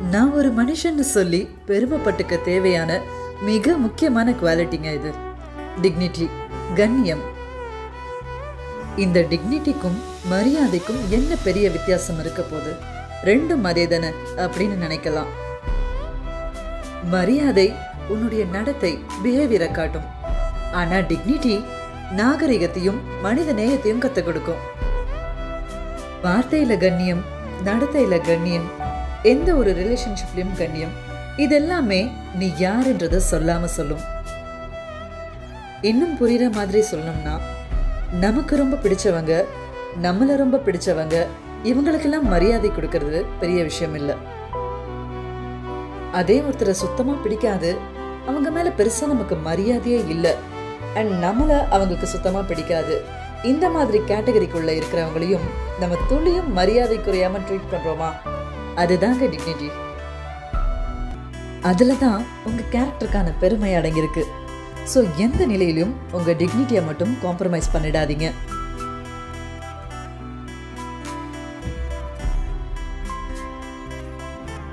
நான் ஒரு மனுஷன்னு சொல்லி பெருமைப்பட்டுக்க தேவையான மிக முக்கியமான குவாலிட்டிங்க இது. டிக்னிட்டி கண்ணியம். இந்த டிக்னிட்டிக்கும் மரியாதைக்கும் என்ன பெரிய வித்தியாசம் இருக்க போகுது? ரெண்டும் அதே தானே அப்படின்னு நினைக்கலாம். மரியாதை உன்னுடைய நடத்தை பிஹேவியரை காட்டும். ஆனா டிக்னிட்டி நாகரிகத்தையும் மனித நேயத்தையும் கத்துக் கொடுக்கும். வார்த்தையில கண்ணியம் நடத்தையில கண்ணியம் எந்த ஒரு ரிலேஷன்ஷிப்லயும் கண்ணியம். இதெல்லாமே நீ யாருன்றத சொல்லாம சொல்லும். இன்னும் புரியுற மாதிரி சொல்லணும்னா நமக்கு ரொம்ப பிடிச்சவங்க நம்மள ரொம்ப பிடிச்சவங்க இவங்களுக்கெல்லாம் மரியாதை கொடுக்கறது பெரிய விஷயம் இல்லை. அதே ஒருத்தரை சுத்தமா பிடிக்காது அவங்க மேல பெருசா நமக்கு மரியாதையே இல்லை. அண்ட் நம்மள அவங்களுக்கு சுத்தமா பிடிக்காது. இந்த மாதிரி கேட்டகரிக்குள்ள இருக்கிறவங்களையும் நம்ம துளியும் மரியாதை குறையாம ட்ரீட் பண்றோமா? அதுதாங்க டிக்னிட்டி. அதுல தான் உங்க கேரக்டருக்கான பெருமை அடங்கியிருக்கு. ஸோ எந்த நிலையிலும் உங்க டிக்னிட்டியை மட்டும் காம்ப்ரமைஸ் பண்ணிடாதீங்க.